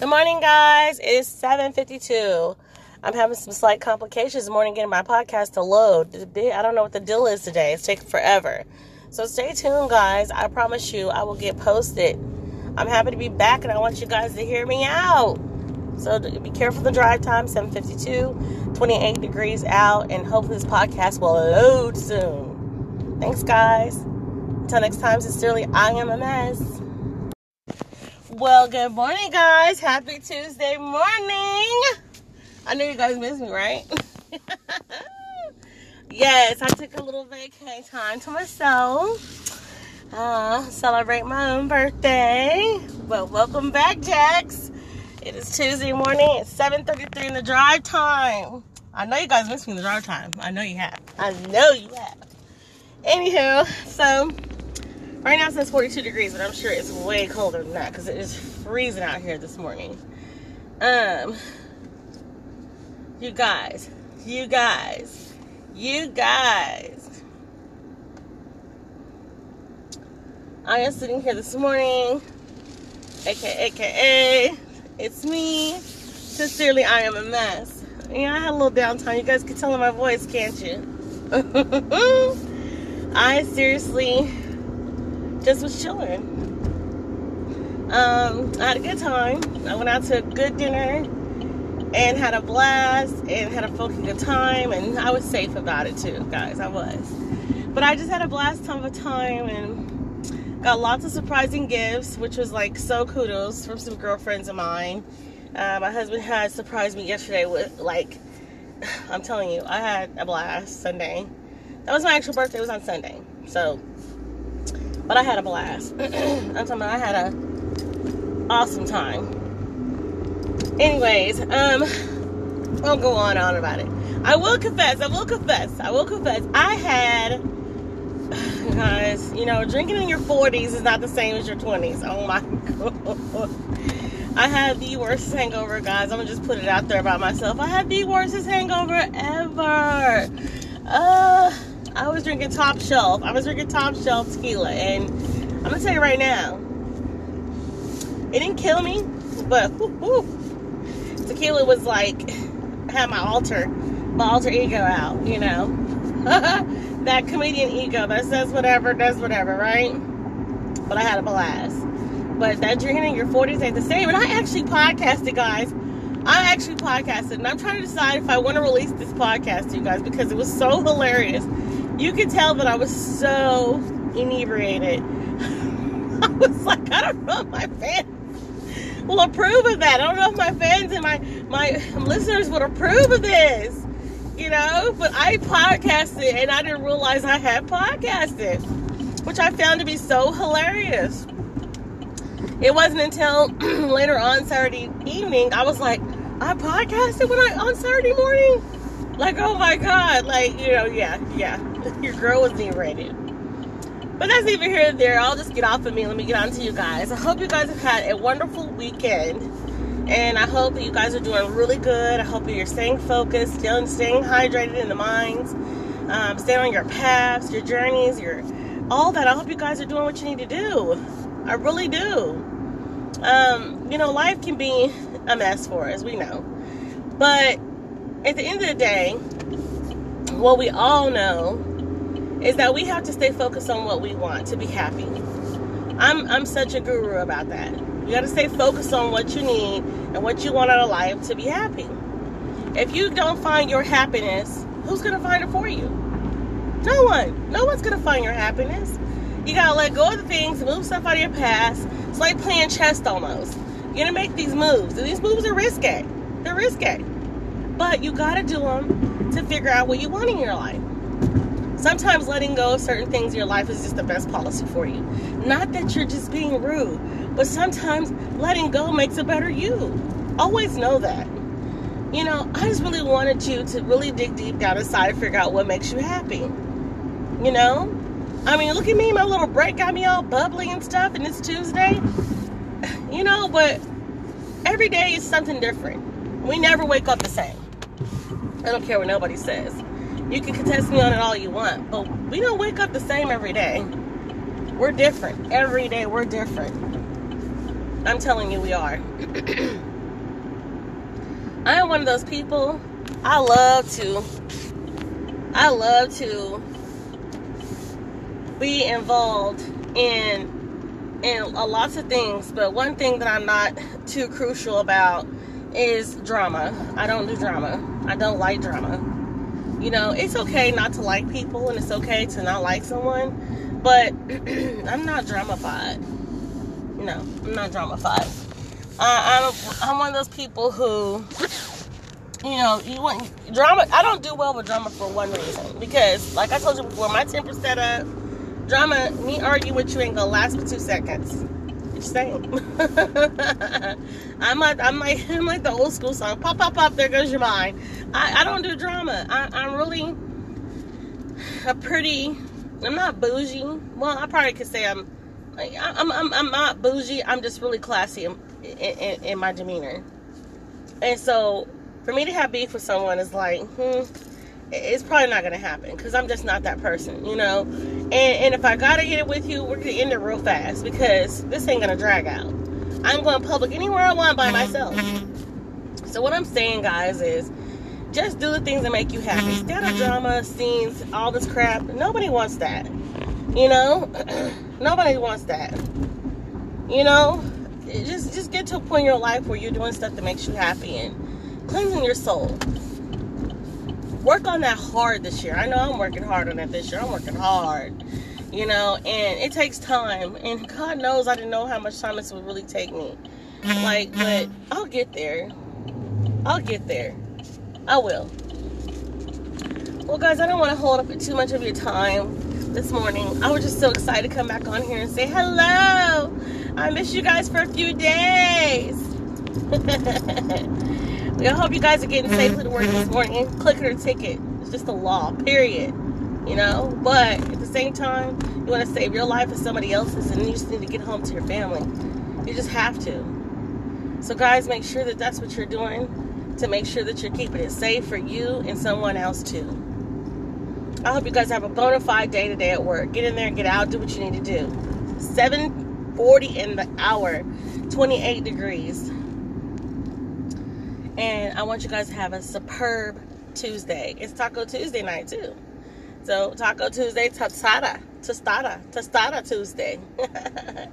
Good morning, guys. It is 7:52. I'm having some slight complications this morning getting my podcast to load. I don't know what the deal is today. It's taking forever. So stay tuned, guys. I promise you, I will get posted. I'm happy to be back, and I want you guys to hear me out. So be careful the drive time. 7:52, 28 degrees out, and hopefully this podcast will load soon. Thanks, guys. Until next time, sincerely, I am a mess. Well, good morning, guys. Happy Tuesday morning. I know you guys miss me, right? yes, I took a little vacation time to myself. Uh, celebrate my own birthday. Well, welcome back, Jax. It is Tuesday morning. It's 7.33 in the drive time. I know you guys miss me in the drive time. I know you have. I know you have. Anywho, so Right now it says 42 degrees, but I'm sure it's way colder than that because it is freezing out here this morning. Um, you guys, you guys, you guys. I am sitting here this morning, aka, aka, it's me. Sincerely, I am a mess. Yeah, I had a little downtime. You guys can tell in my voice, can't you? I seriously just was chilling. Um, I had a good time. I went out to a good dinner and had a blast and had a fucking good time and I was safe about it too, guys. I was. But I just had a blast time of a time and got lots of surprising gifts, which was like so kudos from some girlfriends of mine. Uh, my husband had surprised me yesterday with like I'm telling you, I had a blast Sunday. That was my actual birthday, it was on Sunday. So but I had a blast. I'm talking about I had a awesome time. Anyways, um, I'll go on and on about it. I will confess, I will confess, I will confess, I had guys, you know, drinking in your 40s is not the same as your 20s. Oh my god. I had the worst hangover, guys. I'm gonna just put it out there about myself. I had the worst hangover ever. Uh I was drinking top shelf. I was drinking top shelf tequila, and I'm gonna tell you right now, it didn't kill me, but tequila was like had my alter, my alter ego out. You know, that comedian ego that says whatever, does whatever, right? But I had a blast. But that drinking in your 40s ain't the same. And I actually podcasted, guys. I actually podcasted, and I'm trying to decide if I want to release this podcast to you guys because it was so hilarious you could tell that I was so inebriated. I was like, I don't know if my fans will approve of that. I don't know if my fans and my my listeners would approve of this. You know, but I podcasted and I didn't realize I had podcasted, which I found to be so hilarious. It wasn't until later on Saturday evening I was like, I podcasted when I on Saturday morning. Like, oh my god, like you know, yeah, yeah. Your girl was being rated. But that's even here and there. I'll just get off of me. Let me get on to you guys. I hope you guys have had a wonderful weekend. And I hope that you guys are doing really good. I hope you're staying focused, staying, staying hydrated in the minds, um, staying on your paths, your journeys, your all that. I hope you guys are doing what you need to do. I really do. Um, you know, life can be a mess for us, we know. But at the end of the day, what we all know is that we have to stay focused on what we want to be happy. I'm I'm such a guru about that. You got to stay focused on what you need and what you want out of life to be happy. If you don't find your happiness, who's going to find it for you? No one. No one's going to find your happiness. You got to let go of the things, move stuff out of your past. It's like playing chess almost. You're going to make these moves, and these moves are risky. They're risky. But you got to do them to figure out what you want in your life. Sometimes letting go of certain things in your life is just the best policy for you. Not that you're just being rude, but sometimes letting go makes a better you. Always know that. You know, I just really wanted you to really dig deep down inside and figure out what makes you happy. You know? I mean, look at me, my little break got me all bubbly and stuff, and it's Tuesday. You know, but every day is something different. We never wake up the same. I don't care what nobody says. You can contest me on it all you want, but we don't wake up the same every day. We're different. Every day we're different. I'm telling you, we are. I am one of those people. I love to. I love to be involved in in lots of things, but one thing that I'm not too crucial about is drama. I don't do drama. I don't like drama. You know, it's okay not to like people and it's okay to not like someone, but I'm not dramafied. No, I'm not dramafied. Uh, I'm I'm one of those people who, you know, you want drama. I don't do well with drama for one reason because, like I told you before, my temper's set up. Drama, me argue with you ain't gonna last for two seconds. Saying. I'm like I'm like I'm like the old school song. Pop pop pop. There goes your mind. I, I don't do drama. I, I'm really a pretty. I'm not bougie. Well, I probably could say I'm. I'm, I'm, I'm not bougie. I'm just really classy in, in, in my demeanor. And so, for me to have beef with someone is like, hmm, it's probably not to happen because I'm just not that person, you know. And, and if I gotta get it with you, we're gonna end it real fast because this ain't gonna drag out. I'm going public anywhere I want by myself. So what I'm saying, guys, is just do the things that make you happy. Stay out of drama, scenes, all this crap. Nobody wants that. You know, nobody wants that. You know, just just get to a point in your life where you're doing stuff that makes you happy and cleansing your soul work on that hard this year. I know I'm working hard on that this year. I'm working hard, you know, and it takes time. And God knows I didn't know how much time this would really take me. Like, but I'll get there. I'll get there. I will. Well, guys, I don't want to hold up too much of your time this morning. I was just so excited to come back on here and say hello. I missed you guys for a few days. I hope you guys are getting safely to work this mm-hmm. morning. Click it or ticket. It's just a law, period. You know? But at the same time, you want to save your life and somebody else's and you just need to get home to your family. You just have to. So, guys, make sure that that's what you're doing to make sure that you're keeping it safe for you and someone else, too. I hope you guys have a bona fide day today at work. Get in there get out. Do what you need to do. 740 in the hour, 28 degrees. And I want you guys to have a superb Tuesday. It's Taco Tuesday night too. So Taco Tuesday, tostada, tostada, tostada Tuesday.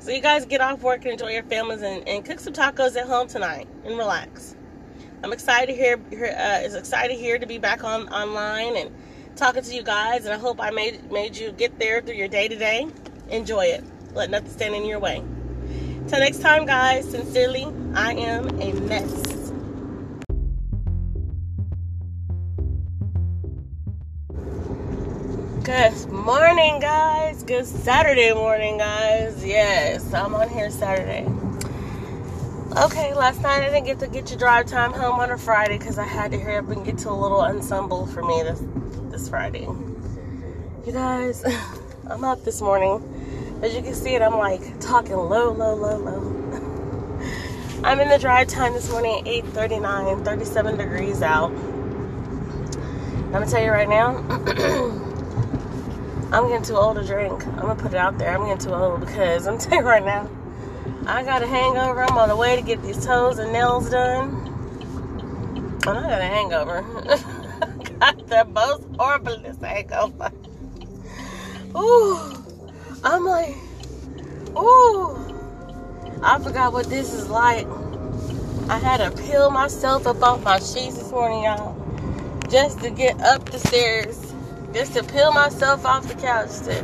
so you guys get off work and enjoy your families and, and cook some tacos at home tonight and relax. I'm excited here. Uh, is excited here to be back on online and talking to you guys. And I hope I made made you get there through your day to day. Enjoy it. Let nothing stand in your way. Till next time, guys. Sincerely, I am a mess. Good morning, guys. Good Saturday morning, guys. Yes, I'm on here Saturday. Okay, last night I didn't get to get your drive time home on a Friday because I had to hurry up and get to a little ensemble for me this this Friday. You guys, I'm up this morning. As you can see it, I'm like talking low, low, low, low. I'm in the drive time this morning at 8:39, 37 degrees out. I'm gonna tell you right now. I'm getting too old to drink. I'm gonna put it out there. I'm getting too old because I'm telling you right now, I got a hangover. I'm on the way to get these toes and nails done. And I got a hangover. got the most horriblest hangover. Ooh. I'm like, ooh. I forgot what this is like. I had to peel myself up off my sheets this morning, y'all, just to get up the stairs just to peel myself off the couch, to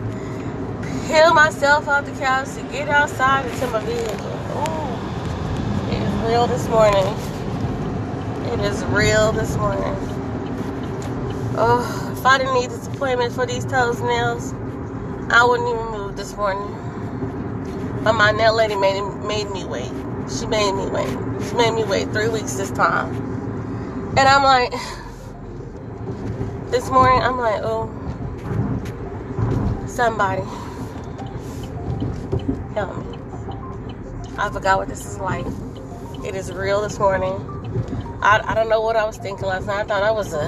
peel myself off the couch, to get outside into my vehicle. Ooh, it is real this morning. It is real this morning. Oh, if I didn't need this appointment for these toes nails, I wouldn't even move this morning. But my nail lady made made me wait. She made me wait. She made me wait three weeks this time. And I'm like, this morning, I'm like, oh, somebody help me. I forgot what this is like. It is real this morning. I, I don't know what I was thinking last night. I thought I was a,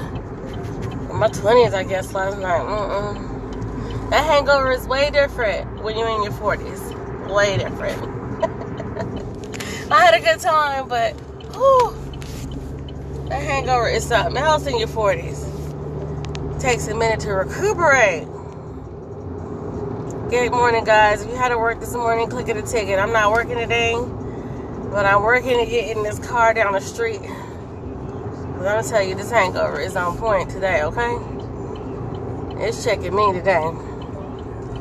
in my 20s, I guess, last night. Mm-mm. That hangover is way different when you're in your 40s. Way different. I had a good time, but whew, A hangover is something else in your 40s. Takes a minute to recuperate. Good morning, guys. If you had to work this morning, click at a ticket. I'm not working today, but I'm working to get in this car down the street. But I'm gonna tell you, this hangover is on point today, okay? It's checking me today.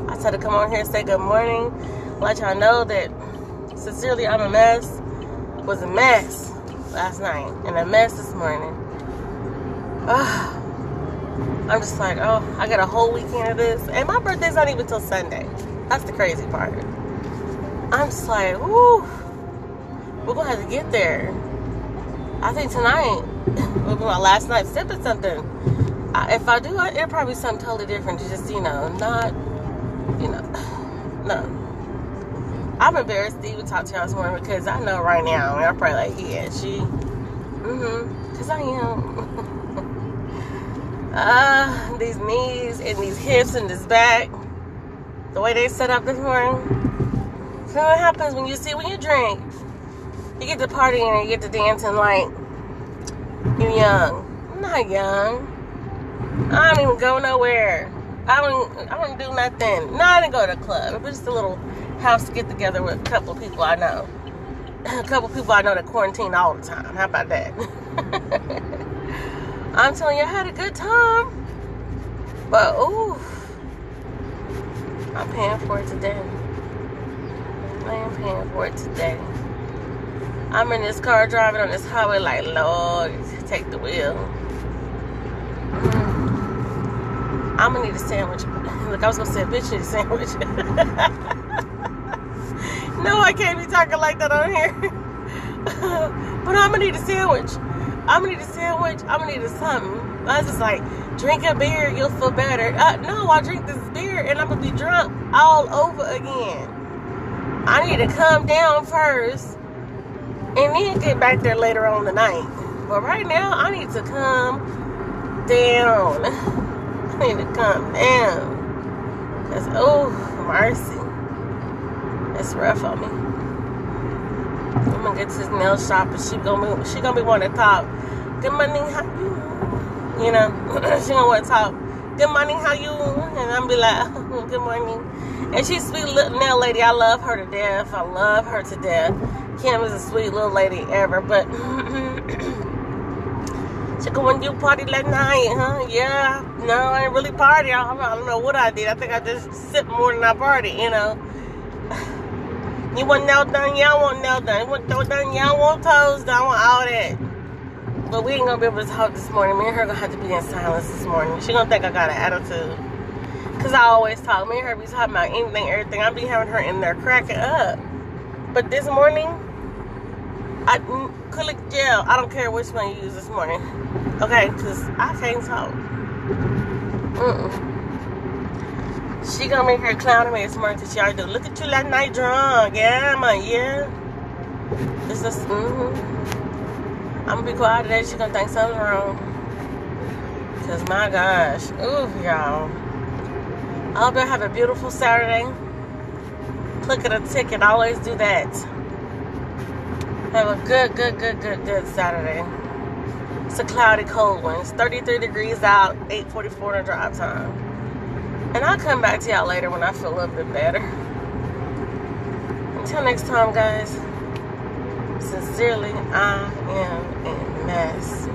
I said to come on here and say good morning, let y'all know that sincerely I'm a mess. Was a mess last night and a mess this morning. Uh, I'm just like, oh, I got a whole weekend of this. And my birthday's not even till Sunday. That's the crazy part. I'm just like, whoo, we're gonna have to get there. I think tonight, will be my last night, sipping something. I, if I do, it'll probably be something totally different. Just, you know, not, you know, no. I'm embarrassed to even talk to y'all this morning because I know right now, I'm probably like, yeah, she, mm-hmm, because I am. uh, these knees and these hips and this back, the way they set up this morning. So what happens when you see, when you drink, you get to partying and you get to dancing like you're young. I'm not young. I don't even go nowhere. I don't, I don't do nothing. No, I didn't go to the club. It was just a little house to get together with a couple people I know. A couple people I know that quarantine all the time. How about that? I'm telling you, I had a good time. But, ooh, I'm paying for it today. I am paying for it today. I'm in this car driving on this highway like, Lord, take the wheel. Mm. I'm gonna need a sandwich. Look, I was gonna say, bitch, need a sandwich. No, I can't be talking like that on here. but I'm gonna need a sandwich. I'm gonna need a sandwich. I'm gonna need a something. I was just like, drink a beer, you'll feel better. Uh, no, I drink this beer and I'm gonna be drunk all over again. I need to calm down first and then get back there later on the night. But right now, I need to calm down. I need to calm down. Because, oh, mercy. It's rough on me. I'm gonna get to this nail shop and she gonna be she gonna be wanting to talk. Good morning, how you? You know, she gonna want to talk. Good morning, how you? And I'm be like, good morning. And she's sweet little nail lady. I love her to death. I love her to death. Kim is a sweet little lady ever, but she go when you party that night, huh? Yeah, no, I ain't really party. I, I don't know what I did. I think I just sip more than I party, you know. You want nail done? Y'all want nail done. You want toe done? Y'all want toes done? Want all that. But we ain't gonna be able to talk this morning. Me and her gonna have to be in silence this morning. She gonna think I got an attitude. Cause I always talk. Me and her be talking about anything, everything. I be having her in there cracking up. But this morning, I mm, click gel. I don't care which one you use this morning. Okay, cause I can't talk. Mm-mm. She gonna make her clowning morning because she already do. Look at you last night drunk. Yeah, man, yeah. This is, mm-hmm. I'm gonna be quiet today. She gonna think something's wrong. Cause my gosh. Ooh, y'all. I hope y'all have a beautiful Saturday. Click at a ticket. Always do that. Have a good, good, good, good, good Saturday. It's a cloudy, cold one. It's 33 degrees out, 8:44 in drive time. And I'll come back to y'all later when I feel a little bit better. Until next time, guys. Sincerely, I am a mess.